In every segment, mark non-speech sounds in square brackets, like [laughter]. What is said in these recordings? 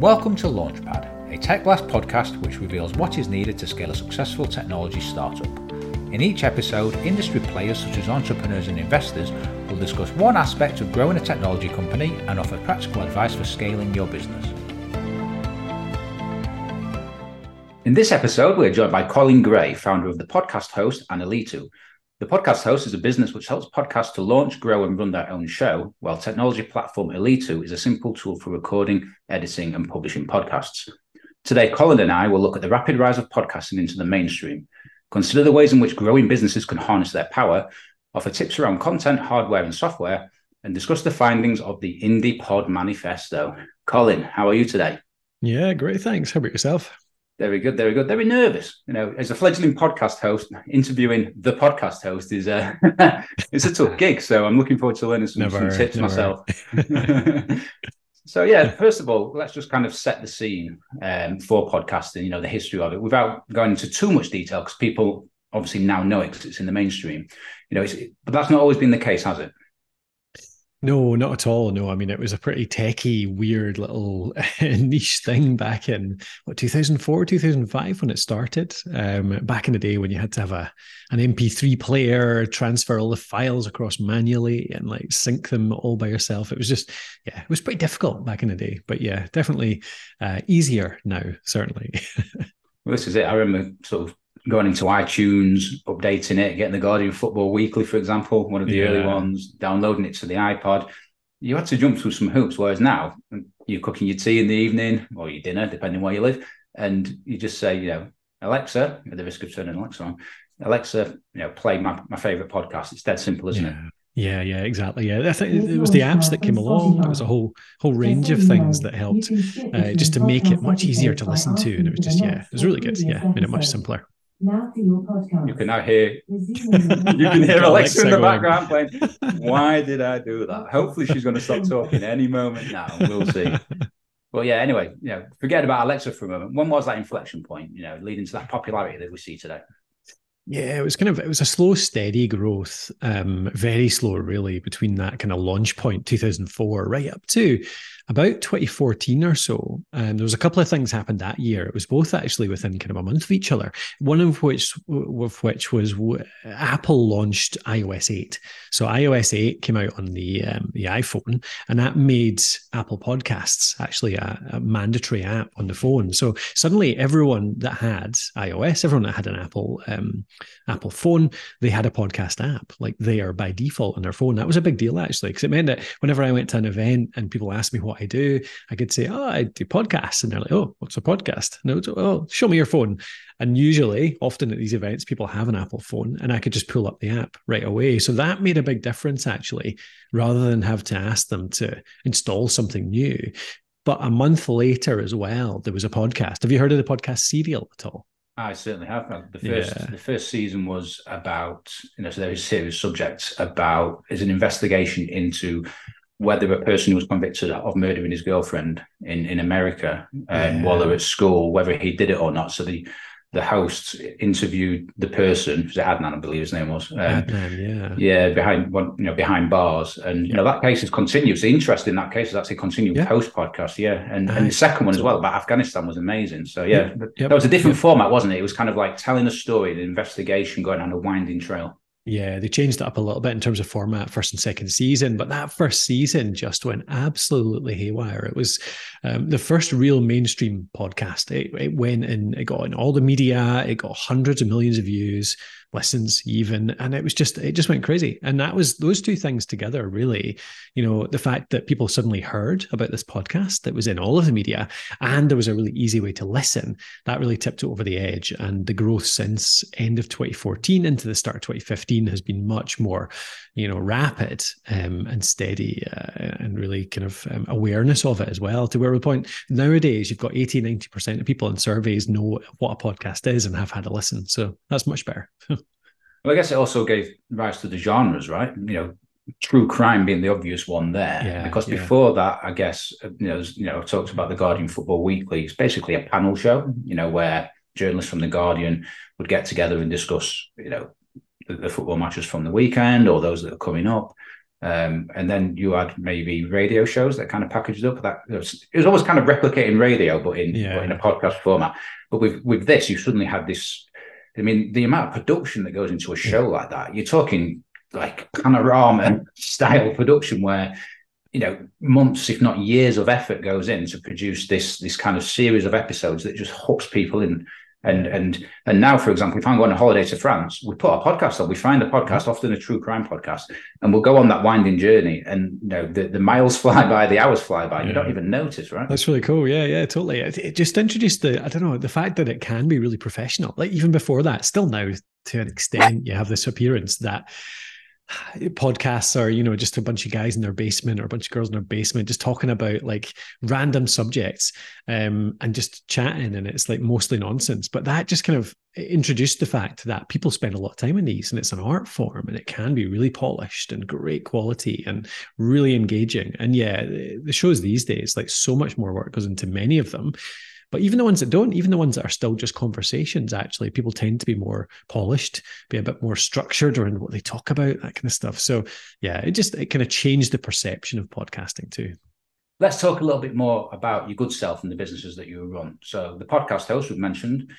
Welcome to Launchpad, a Tech Blast podcast which reveals what is needed to scale a successful technology startup. In each episode, industry players such as entrepreneurs and investors will discuss one aspect of growing a technology company and offer practical advice for scaling your business. In this episode, we're joined by Colin Gray, founder of the podcast host and Alitu, the podcast host is a business which helps podcasts to launch, grow, and run their own show, while technology platform Alitu is a simple tool for recording, editing, and publishing podcasts. Today, Colin and I will look at the rapid rise of podcasting into the mainstream, consider the ways in which growing businesses can harness their power, offer tips around content, hardware, and software, and discuss the findings of the Indie Pod Manifesto. Colin, how are you today? Yeah, great. Thanks. How about yourself? Very good, very good. Very nervous. You know, as a fledgling podcast host, interviewing the podcast host is a [laughs] it's a tough gig. So I'm looking forward to learning some, never, some tips never. myself. [laughs] [laughs] so yeah, first of all, let's just kind of set the scene um, for podcasting. You know, the history of it, without going into too much detail, because people obviously now know it because it's in the mainstream. You know, but that's not always been the case, has it? No, not at all. No, I mean it was a pretty techy, weird little [laughs] niche thing back in what 2004, 2005 when it started. Um, back in the day when you had to have a an MP3 player, transfer all the files across manually, and like sync them all by yourself. It was just, yeah, it was pretty difficult back in the day. But yeah, definitely uh, easier now, certainly. [laughs] well, this is it. I remember sort of going into iTunes, updating it, getting the Guardian Football Weekly, for example, one of the yeah. early ones, downloading it to the iPod. You had to jump through some hoops. Whereas now, you're cooking your tea in the evening or your dinner, depending where you live, and you just say, you know, Alexa, at the risk of turning Alexa on, Alexa, you know, play my, my favorite podcast. It's dead simple, isn't yeah. it? Yeah, yeah, exactly. Yeah, I think it was the apps that came along. It was a whole whole range of things that helped uh, just to make it much easier to listen to, and it was just yeah, it was really good. Yeah, made it much simpler. You can now hear [laughs] you can hear Alexa in the background playing. [laughs] Why did I do that? Hopefully she's going to stop [laughs] talking any moment now. We'll see. But yeah, anyway, you know, forget about Alexa for a moment. When was that inflection point, you know, leading to that popularity that we see today? Yeah, it was kind of it was a slow, steady growth, um, very slow, really, between that kind of launch point, 2004, right up to about 2014 or so. And um, there was a couple of things happened that year. It was both actually within kind of a month of each other. One of which, of which was Apple launched iOS 8. So iOS 8 came out on the um, the iPhone, and that made Apple Podcasts actually a, a mandatory app on the phone. So suddenly, everyone that had iOS, everyone that had an Apple um, Apple phone, they had a podcast app like they are by default on their phone. That was a big deal actually, because it meant that whenever I went to an event and people asked me what I do, I could say, "Oh, I do podcasts," and they're like, "Oh, what's a podcast?" No, "Oh, show me your phone." And usually, often at these events, people have an Apple phone, and I could just pull up the app right away. So that made a big difference actually, rather than have to ask them to install something new. But a month later, as well, there was a podcast. Have you heard of the podcast Serial at all? I certainly have. The first yeah. the first season was about you know so there was serious subjects about is an investigation into whether a person who was convicted of murdering his girlfriend in, in America um, yeah. while they were at school, whether he did it or not. So the the host interviewed the person, was Adnan, I believe his name was. Um, Adnan, yeah, yeah, behind one, you know, behind bars, and you know that case is continued. The interest in that case is actually continued yeah. post podcast, yeah, and and the second one as well about Afghanistan was amazing. So yeah, yep. that was a different yep. format, wasn't it? It was kind of like telling a story, an investigation going on a winding trail. Yeah, they changed it up a little bit in terms of format, first and second season, but that first season just went absolutely haywire. It was um, the first real mainstream podcast. It, it went and it got in all the media, it got hundreds of millions of views listens even. And it was just it just went crazy. And that was those two things together really you know the fact that people suddenly heard about this podcast that was in all of the media and there was a really easy way to listen that really tipped it over the edge. And the growth since end of 2014 into the start of 2015 has been much more you know rapid um, and steady uh, and really kind of um, awareness of it as well to where we point nowadays you've got 80 90% of people in surveys know what a podcast is and have had a listen. So that's much better [laughs] Well, I guess it also gave rise to the genres, right? You know, true crime being the obvious one there. Yeah, because before yeah. that, I guess you know, you know, talked about the Guardian Football Weekly. It's basically a panel show, you know, where journalists from the Guardian would get together and discuss, you know, the, the football matches from the weekend or those that are coming up. Um, and then you had maybe radio shows that kind of packaged up. That it was, it was always kind of replicating radio, but in yeah. but in a podcast format. But with with this, you suddenly had this. I mean, the amount of production that goes into a show like that. You're talking like panorama style production where you know months if not years of effort goes in to produce this this kind of series of episodes that just hooks people in and and and now for example if i'm going on holiday to france we put a podcast on we find a podcast mm-hmm. often a true crime podcast and we'll go on that winding journey and you know the, the miles [laughs] fly by the hours fly by yeah. you don't even notice right? That's really cool. Yeah yeah totally. It, it just introduced the i don't know the fact that it can be really professional. Like even before that still now to an extent you have this appearance that podcasts are you know just a bunch of guys in their basement or a bunch of girls in their basement just talking about like random subjects um, and just chatting and it's like mostly nonsense. But that just kind of introduced the fact that people spend a lot of time in these and it's an art form and it can be really polished and great quality and really engaging. And yeah the shows these days like so much more work goes into many of them but even the ones that don't, even the ones that are still just conversations, actually, people tend to be more polished, be a bit more structured around what they talk about, that kind of stuff. So yeah, it just it kind of changed the perception of podcasting too. Let's talk a little bit more about your good self and the businesses that you run. So the podcast host we've mentioned,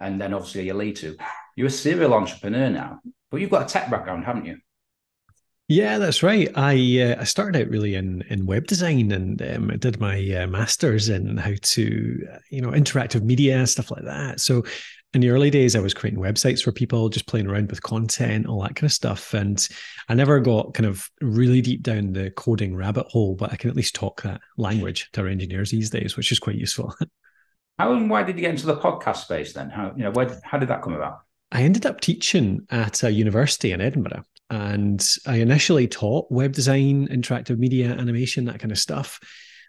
and then obviously your Alitu. You're a serial entrepreneur now, but you've got a tech background, haven't you? Yeah, that's right. I uh, I started out really in in web design and um, I did my uh, masters in how to uh, you know interactive media and stuff like that. So in the early days, I was creating websites for people, just playing around with content, all that kind of stuff. And I never got kind of really deep down the coding rabbit hole, but I can at least talk that language to our engineers these days, which is quite useful. [laughs] How and why did you get into the podcast space then? How you know where how did that come about? I ended up teaching at a university in Edinburgh. And I initially taught web design, interactive media, animation, that kind of stuff.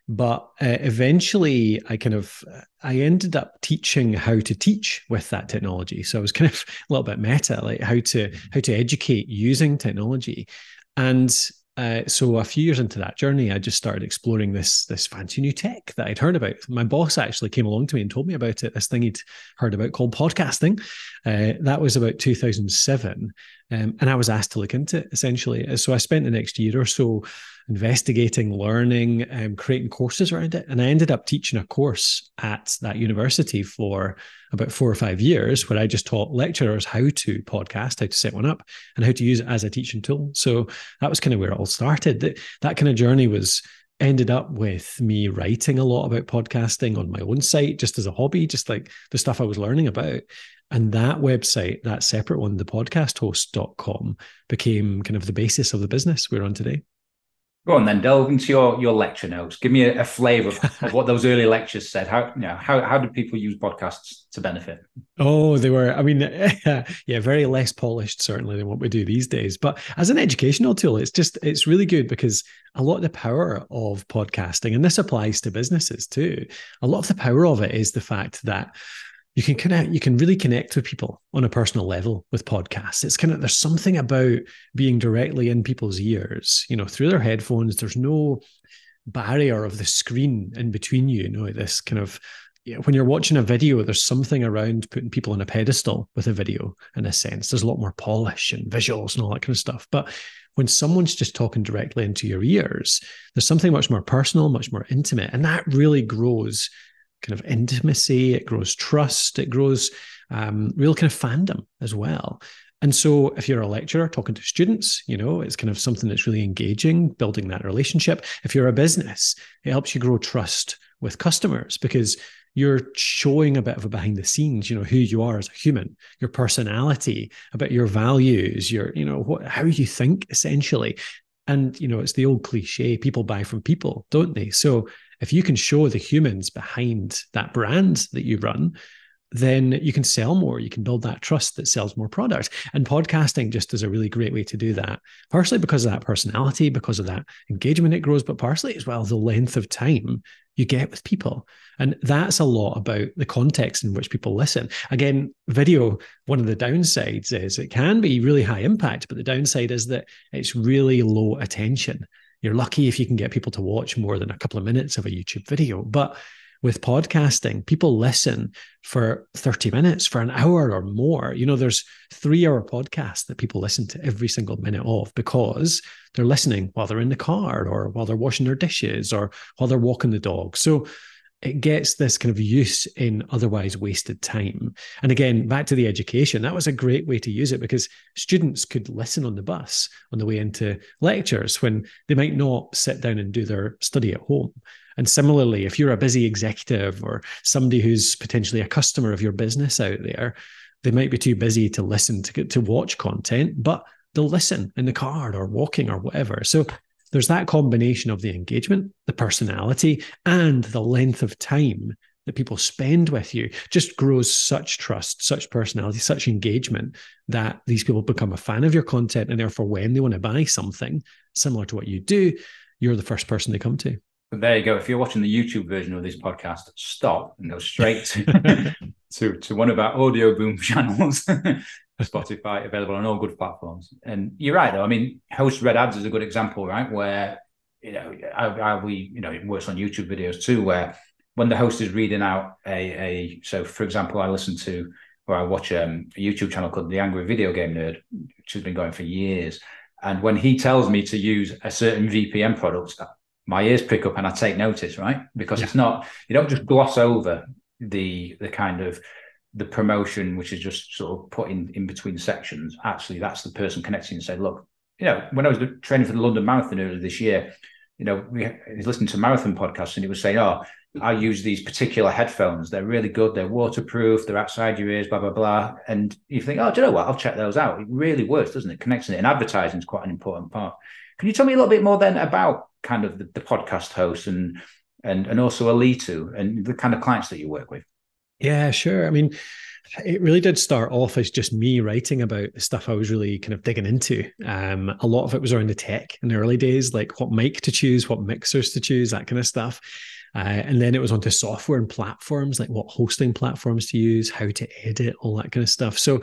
But uh, eventually, I kind of I ended up teaching how to teach with that technology. So I was kind of [laughs] a little bit meta, like how to how to educate using technology. And uh, so a few years into that journey, I just started exploring this this fancy new tech that I'd heard about. My boss actually came along to me and told me about it. This thing he'd heard about called podcasting. Uh, that was about 2007, um, and I was asked to look into it essentially. So I spent the next year or so investigating, learning, um, creating courses around it. And I ended up teaching a course at that university for about four or five years where I just taught lecturers how to podcast, how to set one up, and how to use it as a teaching tool. So that was kind of where it all started. That, that kind of journey was ended up with me writing a lot about podcasting on my own site just as a hobby, just like the stuff I was learning about. And that website, that separate one, the podcasthost.com, became kind of the basis of the business we're on today. Go on then, delve into your your lecture notes. Give me a, a flavour of, of, what those early lectures said. How you know, how how did people use podcasts to benefit? Oh, they were. I mean, [laughs] yeah, very less polished certainly than what we do these days. But as an educational tool, it's just it's really good because a lot of the power of podcasting, and this applies to businesses too. A lot of the power of it is the fact that you can connect you can really connect with people on a personal level with podcasts. It's kind of there's something about being directly in people's ears you know through their headphones. There's no barrier of the screen in between you you know this kind of when you're watching a video there's something around putting people on a pedestal with a video in a sense. There's a lot more polish and visuals and all that kind of stuff. But when someone's just talking directly into your ears there's something much more personal much more intimate and that really grows kind of intimacy, it grows trust, it grows um, real kind of fandom as well. And so, if you're a lecturer talking to students, you know, it's kind of something that's really engaging, building that relationship. If you're a business, it helps you grow trust with customers because you're showing a bit of a behind the scenes, you know, who you are as a human, your personality, about your values, your, you know, what, how you think essentially. And, you know, it's the old cliche people buy from people, don't they? So, if you can show the humans behind that brand that you run, then you can sell more. You can build that trust that sells more product. And podcasting just is a really great way to do that. Partially because of that personality, because of that engagement it grows, but partially as well the length of time you get with people. And that's a lot about the context in which people listen. Again, video, one of the downsides is it can be really high impact, but the downside is that it's really low attention. You're lucky if you can get people to watch more than a couple of minutes of a YouTube video. But with podcasting, people listen for 30 minutes, for an hour or more. You know, there's three hour podcasts that people listen to every single minute of because they're listening while they're in the car or while they're washing their dishes or while they're walking the dog. So it gets this kind of use in otherwise wasted time. And again, back to the education, that was a great way to use it because students could listen on the bus on the way into lectures when they might not sit down and do their study at home. And similarly, if you're a busy executive or somebody who's potentially a customer of your business out there, they might be too busy to listen to to watch content, but they'll listen in the car or walking or whatever. So there's that combination of the engagement, the personality, and the length of time that people spend with you just grows such trust, such personality, such engagement that these people become a fan of your content. And therefore, when they want to buy something similar to what you do, you're the first person they come to. But there you go. If you're watching the YouTube version of this podcast, stop and go straight [laughs] to, to, one of our Audioboom [laughs] channels. Spotify available on all good platforms. And you're right, though. I mean, host red ads is a good example, right? Where you know, I, I, we you know, it works on YouTube videos too, where when the host is reading out a a so for example, I listen to or I watch um, a YouTube channel called The Angry Video Game Nerd, which has been going for years. And when he tells me to use a certain VPN product, my ears prick up and I take notice, right? Because yeah. it's not you don't just gloss over the the kind of the promotion, which is just sort of put in, in between sections. Actually, that's the person connecting and say, look, you know, when I was training for the London Marathon earlier this year, you know, we listening to marathon podcasts and he was saying, oh, ah, I use these particular headphones. They're really good. They're waterproof. They're outside your ears, blah, blah, blah. And you think, oh, do you know what? I'll check those out. It really works, doesn't it? Connecting it. And advertising is quite an important part. Can you tell me a little bit more then about kind of the, the podcast host and and and also Alitu and the kind of clients that you work with? Yeah, sure. I mean, it really did start off as just me writing about the stuff I was really kind of digging into. Um, a lot of it was around the tech in the early days, like what mic to choose, what mixers to choose, that kind of stuff. Uh, and then it was onto software and platforms, like what hosting platforms to use, how to edit, all that kind of stuff. So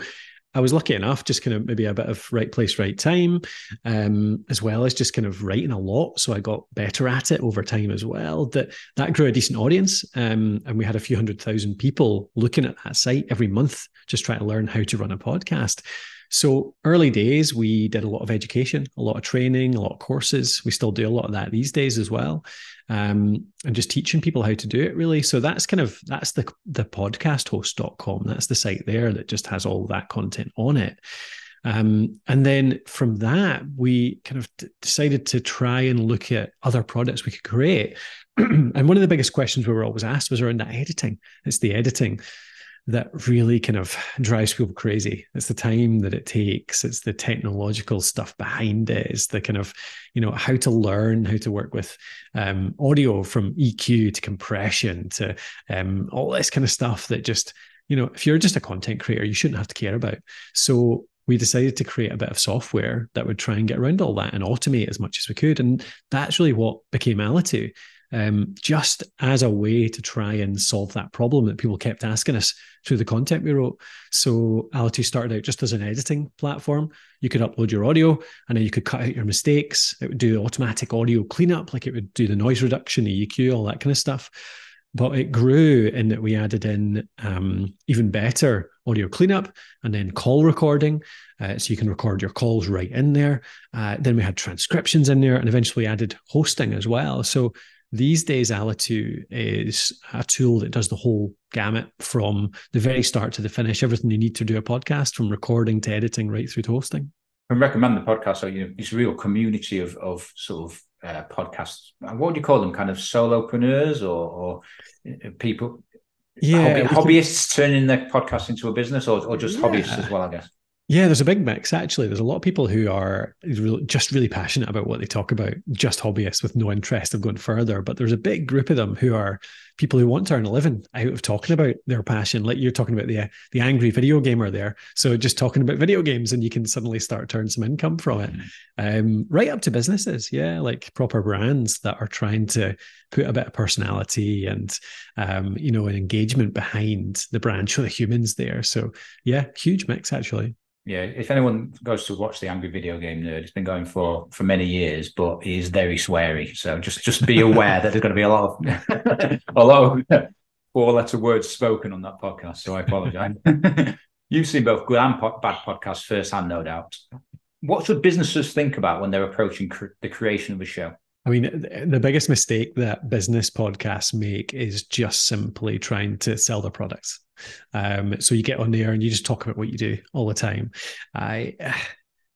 I was lucky enough, just kind of maybe a bit of right place, right time, um, as well as just kind of writing a lot. So I got better at it over time as well. That that grew a decent audience, um, and we had a few hundred thousand people looking at that site every month, just trying to learn how to run a podcast. So early days, we did a lot of education, a lot of training, a lot of courses. We still do a lot of that these days as well, um, and just teaching people how to do it really. So that's kind of that's the the podcasthost.com. That's the site there that just has all that content on it. Um, and then from that, we kind of decided to try and look at other products we could create. [clears throat] and one of the biggest questions we were always asked was around that editing. It's the editing that really kind of drives people crazy. It's the time that it takes. It's the technological stuff behind it. It's the kind of, you know, how to learn how to work with um, audio from EQ to compression to um, all this kind of stuff that just, you know, if you're just a content creator, you shouldn't have to care about. So we decided to create a bit of software that would try and get around all that and automate as much as we could. And that's really what became Alitu um, just as a way to try and solve that problem that people kept asking us through the content we wrote. So Alitu started out just as an editing platform. You could upload your audio and then you could cut out your mistakes. It would do automatic audio cleanup, like it would do the noise reduction, the EQ, all that kind of stuff. But it grew in that we added in um, even better audio cleanup and then call recording. Uh, so you can record your calls right in there. Uh, then we had transcriptions in there and eventually added hosting as well. So these days, Alitu is a tool that does the whole gamut from the very start to the finish, everything you need to do a podcast, from recording to editing, right through to hosting. I recommend the podcast. So you know, it's a real community of of sort of uh, podcasts. What would you call them? Kind of solopreneurs or, or uh, people? Yeah, hobby, hobbyists can... turning their podcast into a business, or or just yeah. hobbyists as well. I guess. Yeah, there's a big mix actually. There's a lot of people who are just really passionate about what they talk about, just hobbyists with no interest of going further. But there's a big group of them who are people who want to earn a living out of talking about their passion. Like you're talking about the the angry video gamer there. So just talking about video games, and you can suddenly start to earn some income from it. Mm-hmm. Um, right up to businesses, yeah, like proper brands that are trying to put a bit of personality and um, you know an engagement behind the brand, show the humans there. So yeah, huge mix actually. Yeah, if anyone goes to watch the Angry Video Game Nerd, it's been going for for many years, but he's very sweary. So just just be aware that there's going to be a lot of [laughs] a lot of four letter words spoken on that podcast. So I apologize. [laughs] You've seen both good and bad podcasts firsthand, no doubt. What should businesses think about when they're approaching cr- the creation of a show? I mean, the biggest mistake that business podcasts make is just simply trying to sell their products. Um, so you get on there and you just talk about what you do all the time. I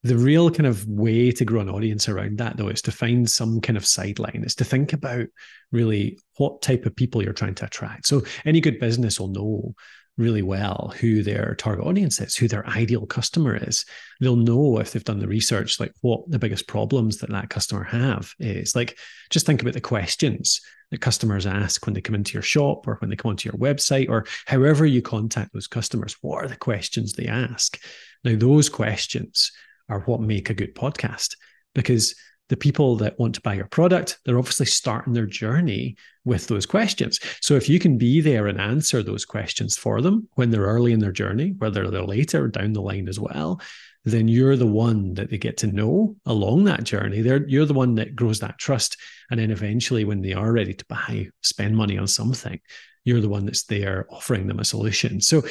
the real kind of way to grow an audience around that though is to find some kind of sideline it's to think about really what type of people you're trying to attract so any good business will know really well who their target audience is, who their ideal customer is. They'll know if they've done the research, like what the biggest problems that that customer have is. Like, just think about the questions that customers ask when they come into your shop or when they come onto your website or however you contact those customers. What are the questions they ask? Now, those questions are what make a good podcast because the people that want to buy your product, they're obviously starting their journey with those questions. So if you can be there and answer those questions for them when they're early in their journey, whether they're later down the line as well, then you're the one that they get to know along that journey. They're, you're the one that grows that trust. And then eventually, when they are ready to buy, spend money on something, you're the one that's there offering them a solution. So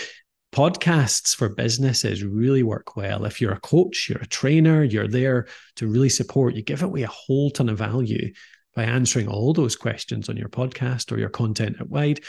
podcasts for businesses really work well. If you're a coach, you're a trainer, you're there to really support, you give away a whole ton of value by answering all those questions on your podcast or your content at Wide.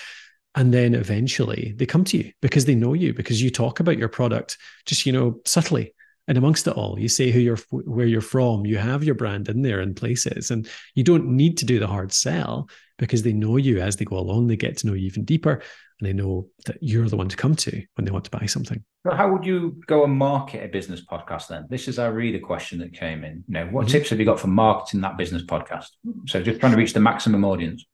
And then eventually they come to you because they know you, because you talk about your product just, you know, subtly. And amongst it all, you say who you're, where you're from, you have your brand in there in places, and you don't need to do the hard sell because they know you as they go along. They get to know you even deeper, and they know that you're the one to come to when they want to buy something. So how would you go and market a business podcast then? This is our reader question that came in. You know, what mm-hmm. tips have you got for marketing that business podcast? So just trying to reach the maximum audience.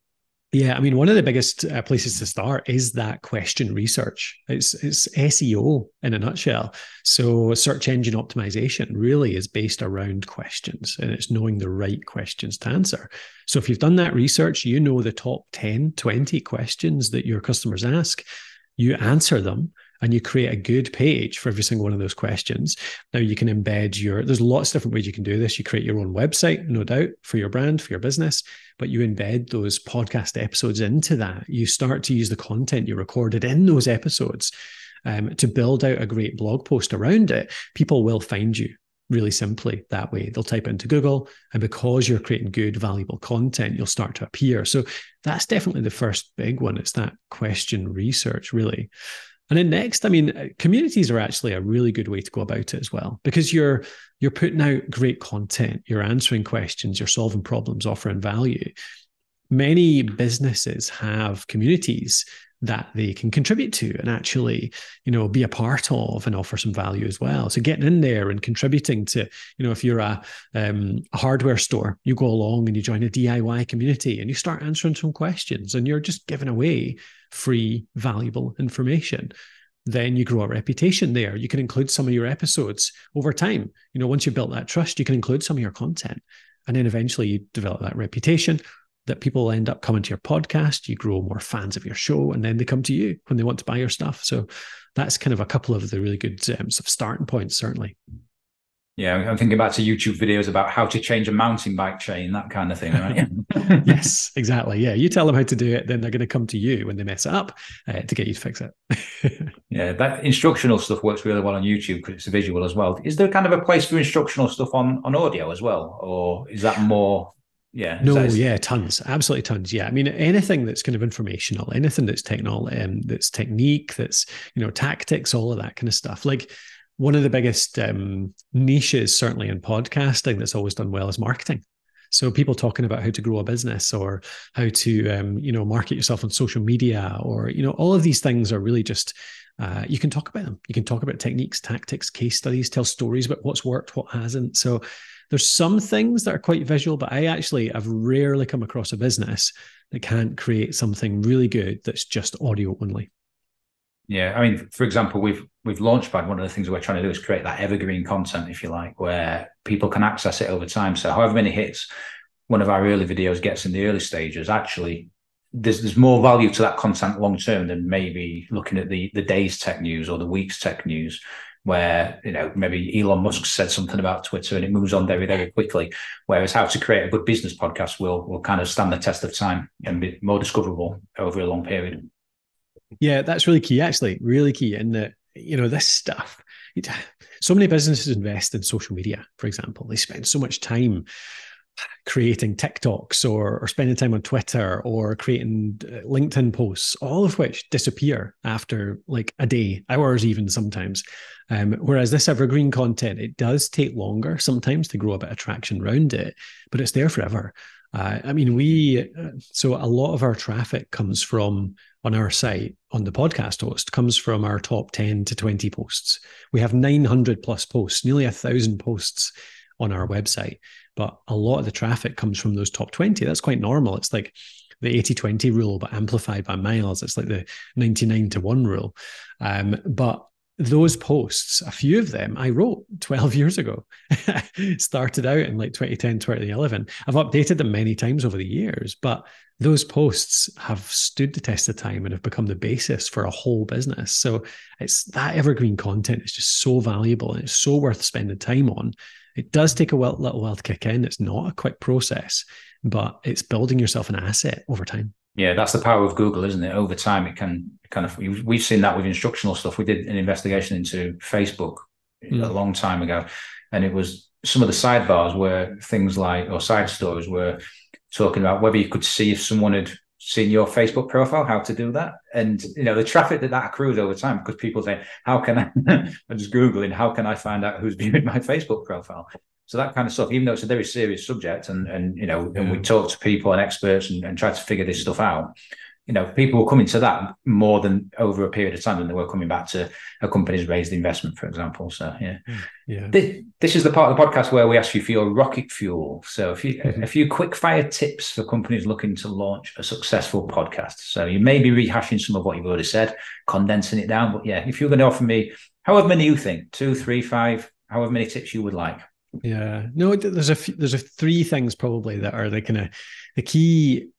Yeah, I mean, one of the biggest uh, places to start is that question research. It's it's SEO in a nutshell. So search engine optimization really is based around questions, and it's knowing the right questions to answer. So if you've done that research, you know the top 10, 20 questions that your customers ask, you answer them and you create a good page for every single one of those questions. Now you can embed your, there's lots of different ways you can do this. You create your own website, no doubt, for your brand, for your business, but you embed those podcast episodes into that. You start to use the content you recorded in those episodes. Um, to build out a great blog post around it, people will find you really simply that way. They'll type into Google, and because you're creating good, valuable content, you'll start to appear. So that's definitely the first big one. It's that question research, really. And then next, I mean, communities are actually a really good way to go about it as well because you're you're putting out great content, you're answering questions, you're solving problems, offering value. Many businesses have communities that they can contribute to and actually you know be a part of and offer some value as well. So getting in there and contributing to you know if you're a, um, a hardware store you go along and you join a diy community and you start answering some questions and you're just giving away free valuable information then you grow a reputation there. You can include some of your episodes over time. You know once you've built that trust you can include some of your content and then eventually you develop that reputation that people end up coming to your podcast, you grow more fans of your show, and then they come to you when they want to buy your stuff. So that's kind of a couple of the really good um, sort of starting points, certainly. Yeah, I'm thinking back to YouTube videos about how to change a mountain bike chain, that kind of thing, right? [laughs] [laughs] yes, exactly. Yeah, you tell them how to do it, then they're going to come to you when they mess it up uh, to get you to fix it. [laughs] yeah, that instructional stuff works really well on YouTube because it's visual as well. Is there kind of a place for instructional stuff on on audio as well, or is that more yeah. No, yeah, tons, absolutely tons. Yeah. I mean, anything that's kind of informational, anything that's technology, um, that's technique, that's, you know, tactics, all of that kind of stuff. Like one of the biggest um, niches, certainly in podcasting, that's always done well is marketing. So people talking about how to grow a business or how to, um, you know, market yourself on social media or, you know, all of these things are really just, uh, you can talk about them. You can talk about techniques, tactics, case studies, tell stories about what's worked, what hasn't. So there's some things that are quite visual, but I actually have rarely come across a business that can't create something really good that's just audio only. Yeah, I mean, for example, we've we've Launchpad. One of the things we're trying to do is create that evergreen content, if you like, where people can access it over time. So, however many hits one of our early videos gets in the early stages, actually, there's there's more value to that content long term than maybe looking at the the day's tech news or the week's tech news where you know maybe Elon Musk said something about Twitter and it moves on very very quickly. Whereas how to create a good business podcast will will kind of stand the test of time and be more discoverable over a long period. Yeah, that's really key. Actually, really key in that you know this stuff. So many businesses invest in social media, for example. They spend so much time creating TikToks or, or spending time on Twitter or creating uh, LinkedIn posts, all of which disappear after like a day, hours even sometimes. Um, whereas this evergreen content, it does take longer sometimes to grow a bit of traction around it, but it's there forever. Uh, I mean, we uh, so a lot of our traffic comes from on our site on the podcast host comes from our top 10 to 20 posts. We have 900 plus posts, nearly a thousand posts on our website. But a lot of the traffic comes from those top 20 that's quite normal. It's like the 80 20 rule but amplified by miles. It's like the 99 to 1 rule. Um, but those posts a few of them i wrote 12 [laughs] years ago. [laughs] Started out in like 2010 2011 i've updated them many times over the years but those posts have stood the test of time and have become the basis for a whole business. So it's that evergreen content is just so valuable and it's so worth spending time on it does take a little while to kick in. It's not a quick process, but it's building yourself an asset over time. Yeah, that's the power of Google, isn't it? Over time, it can kind of. We've seen that with instructional stuff. We did an investigation into Facebook mm. a long time ago, and it was some of the sidebars were things like, or side stories were talking about whether you could see if someone had seen your Facebook profile, how to do that, and you know the traffic that that accrues over time because people say, "How can I?" [laughs] I'm just googling, "How can I find out who's [laughs] viewing my Facebook profile?" So that kind of stuff, even though it's a very serious subject, and and you know, and we talk to people and experts and, and try to figure this stuff out you know, people were coming to that more than over a period of time than they were coming back to a company's raised investment, for example. So yeah, hmm. yeah. This, this, is the part of the podcast where we ask you for your rocket fuel. So a few mm-hmm. a few quick fire tips for companies looking to launch a successful podcast. So you may be rehashing some of what you've already said, condensing it down, but yeah, if you're going to offer me however many you think, two, three, five, however many tips you would like. Yeah, no, there's a few, there's a three things probably that are the kind of the key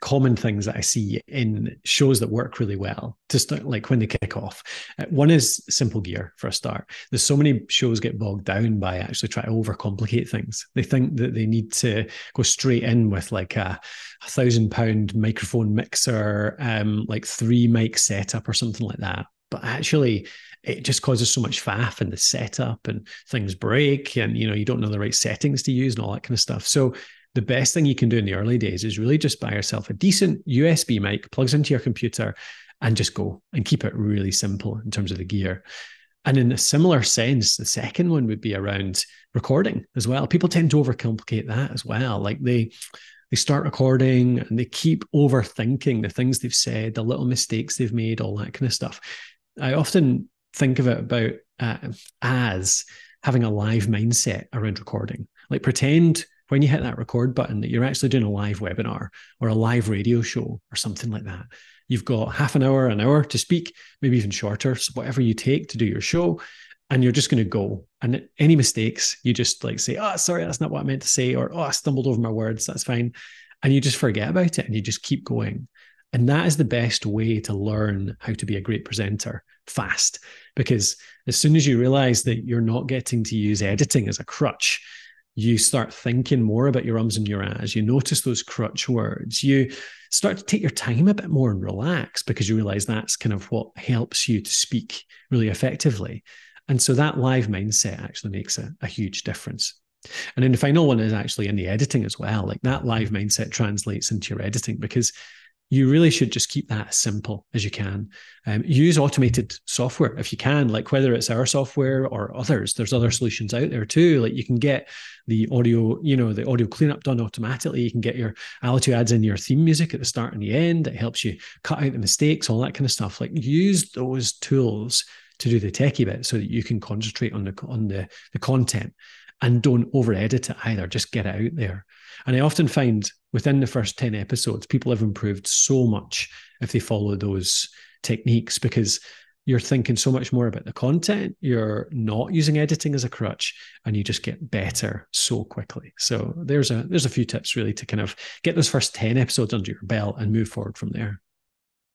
common things that I see in shows that work really well to start, like when they kick off. Uh, one is simple gear for a start. There's so many shows get bogged down by actually trying to overcomplicate things. They think that they need to go straight in with like a, a thousand pound microphone mixer, um, like three mic setup or something like that. But actually, it just causes so much faff in the setup and things break and you know you don't know the right settings to use and all that kind of stuff so the best thing you can do in the early days is really just buy yourself a decent USB mic, plugs into your computer, and just go and keep it really simple in terms of the gear. And in a similar sense, the second one would be around recording as well. People tend to overcomplicate that as well. Like they they start recording and they keep overthinking the things they've said, the little mistakes they've made, all that kind of stuff. I often think of it about uh, as having a live mindset around recording. Like pretend when you hit that record button that you're actually doing a live webinar or a live radio show or something like that. You've got half an hour, an hour to speak, maybe even shorter, so whatever you take to do your show. And you're just going to go. And any mistakes, you just like say, oh, sorry, that's not what I meant to say, or oh, I stumbled over my words, that's fine. And you just forget about it and you just keep going. And that is the best way to learn how to be a great presenter fast. Because as soon as you realize that you're not getting to use editing as a crutch, you start thinking more about your ums and your ahs. You notice those crutch words. You start to take your time a bit more and relax because you realize that's kind of what helps you to speak really effectively. And so that live mindset actually makes a, a huge difference. And then the final one is actually in the editing as well. Like that live mindset translates into your editing because you really should just keep that as simple as you can. Um, use automated software if you can, like whether it's our software or others. There's other solutions out there too. Like you can get the audio, you know, the audio cleanup done automatically. You can get your Alitu adds in your theme music at the start and the end. It helps you cut out the mistakes, all that kind of stuff. Like use those tools to do the techie bit so that you can concentrate on the on the the content and don't over edit it either. Just get it out there. And I often find within the first 10 episodes, people have improved so much if they follow those techniques because you're thinking so much more about the content. You're not using editing as a crutch and you just get better so quickly. So there's a there's a few tips really to kind of get those first 10 episodes under your belt and move forward from there.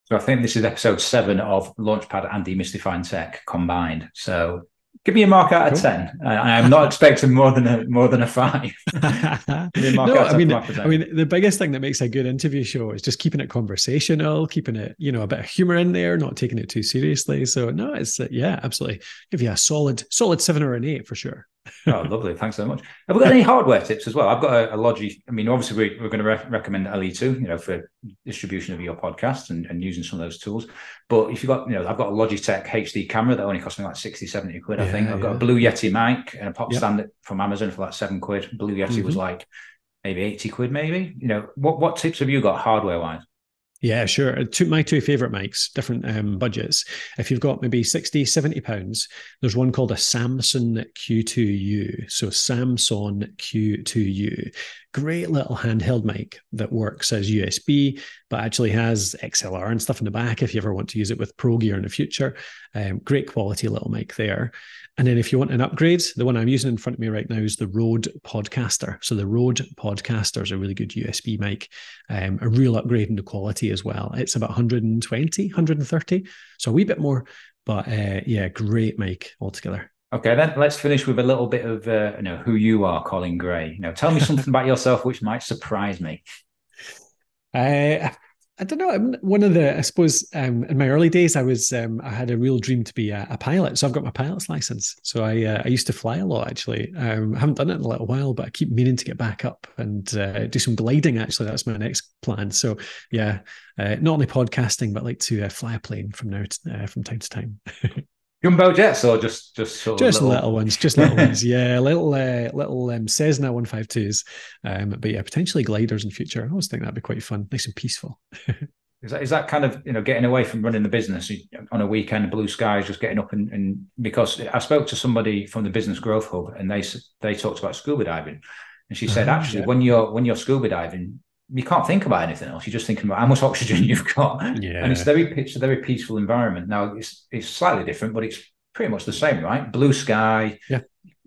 So I think this is episode seven of Launchpad and Demystifying Tech combined. So give me a mark out of cool. ten. I'm not expecting more than a more than a five. [laughs] no, I mean, I mean, the biggest thing that makes a good interview show is just keeping it conversational, keeping it, you know, a bit of humor in there, not taking it too seriously. So no, it's uh, yeah, absolutely. Give you a solid, solid seven or an eight for sure [laughs] oh, lovely. Thanks so much. Have we got any hardware tips as well? I've got a, a Logi. I mean, obviously, we, are going to re- recommend Alitu, you know, for distribution of your podcast and, and, using some of those tools. But if you've got, you know, I've got a Logitech HD camera that only cost me like 60, 70 quid, yeah, I think. I've yeah. got a Blue Yeti mic and a pop yep. stand from Amazon for like seven quid. Blue Yeti mm-hmm. was like maybe 80 quid, maybe. You know, what, what tips have you got hardware wise? Yeah, sure. Uh, two, my two favorite mics, different um, budgets. If you've got maybe 60, 70 pounds, there's one called a Samson Q2U. So Samson Q2U. Great little handheld mic that works as USB, but actually has XLR and stuff in the back if you ever want to use it with Pro Gear in the future. Um, great quality little mic there. And then if you want an upgrade, the one I'm using in front of me right now is the Rode Podcaster. So the Rode Podcaster is a really good USB mic, um, a real upgrade in the quality as well. It's about 120, 130, so a wee bit more, but uh, yeah, great mic altogether. Okay, then let's finish with a little bit of uh, you know who you are, Colin Gray. You know, tell me something about yourself which might surprise me. Uh, I don't know. One of the, I suppose, um, in my early days, I was, um, I had a real dream to be a, a, pilot. So I've got my pilot's license. So I, uh, I used to fly a lot actually. Um, I haven't done it in a little while, but I keep meaning to get back up and uh, do some gliding. Actually, that's my next plan. So yeah, uh, not only podcasting, but like to uh, fly a plane from now to, uh, from time to time. [laughs] Jumbo jets or just just sort of just little... little... ones, just little [laughs] ones. Yeah, little uh, little um, Cessna one five twos. Um, but yeah, potentially gliders in future. I always think that'd be quite fun, nice and peaceful. [laughs] is that is that kind of you know getting away from running the business on a weekend, blue skies, just getting up and, and because I spoke to somebody from the Business Growth Hub and they they talked about scuba diving, and she said uh, actually yeah. when you're when you're scuba diving, you can't think about anything else. You're just thinking about how much [laughs] oxygen you've got. Yeah. And it's very it's a very peaceful environment. Now it's it's slightly different, but it's pretty much the same, right? Blue sky, yeah.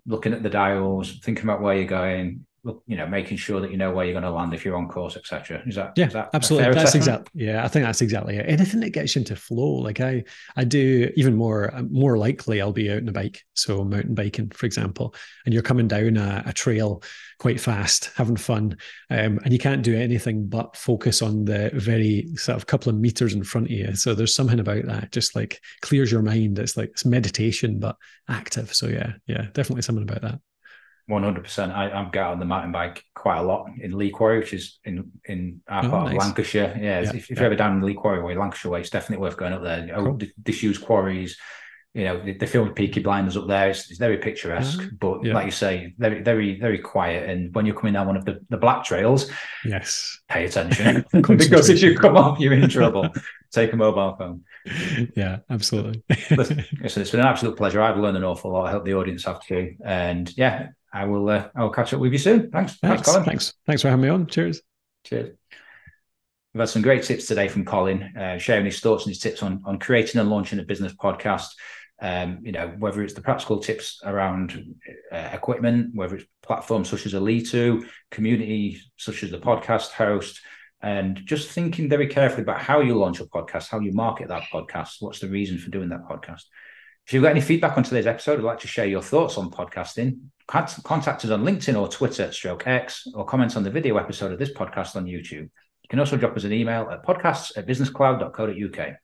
looking at the dials, thinking about where you're going, you know, making sure that you know where you're going to land if you're on course, etc. Is that yeah, is that absolutely. That's exactly yeah. I think that's exactly it. Anything that gets you into flow, like I, I do even more. More likely, I'll be out on a bike, so mountain biking, for example, and you're coming down a, a trail quite fast, having fun, um, and you can't do anything but focus on the very sort of couple of meters in front of you. So there's something about that, just like clears your mind. It's like it's meditation but active. So yeah, yeah, definitely something about that. One hundred percent. I'm out on the mountain bike quite a lot in Lee Quarry, which is in in our oh, part nice. of Lancashire. Yeah, yeah if, if yeah. you're ever down in Lee Quarry way, Lancashire way, it's definitely worth going up there. Oh, cool. Oh, disused quarries. You know, they, they filmed Peaky Blinders up there. It's, it's very picturesque, mm-hmm. but yeah. like you say, very, very, very quiet. And when you're coming down one of the, the black trails, yes, pay attention [laughs] [laughs] because if you come off, you're in trouble. [laughs] Take a mobile phone. Yeah, absolutely. Listen, it's been an absolute pleasure. I've learned an awful lot. I hope the audience have too. And yeah, I will. Uh, I will catch up with you soon. Thanks. Thanks, thanks Colin. Thanks. Thanks for having me on. Cheers. Cheers. We've had some great tips today from Colin, uh, sharing his thoughts and his tips on on creating and launching a business podcast. Um, you know, whether it's the practical tips around uh, equipment, whether it's platforms such as Alitu, community such as the podcast host, and just thinking very carefully about how you launch a podcast, how you market that podcast, what's the reason for doing that podcast. If you've got any feedback on today's episode, I'd like to share your thoughts on podcasting. Contact us on LinkedIn or Twitter, stroke X, or comment on the video episode of this podcast on YouTube. You can also drop us an email at podcasts at businesscloud.co.uk.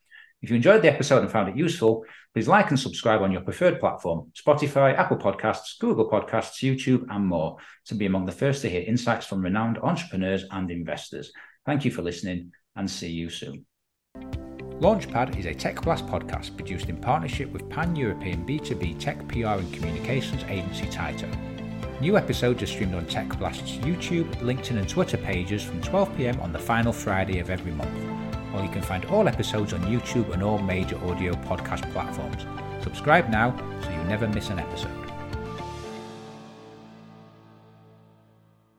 If you enjoyed the episode and found it useful, please like and subscribe on your preferred platform Spotify, Apple Podcasts, Google Podcasts, YouTube, and more to be among the first to hear insights from renowned entrepreneurs and investors. Thank you for listening and see you soon. Launchpad is a Tech Blast podcast produced in partnership with pan European B2B tech PR and communications agency Tyto. New episodes are streamed on Tech Blast's YouTube, LinkedIn, and Twitter pages from 12pm on the final Friday of every month. Or you can find all episodes on YouTube and all major audio podcast platforms. Subscribe now so you never miss an episode.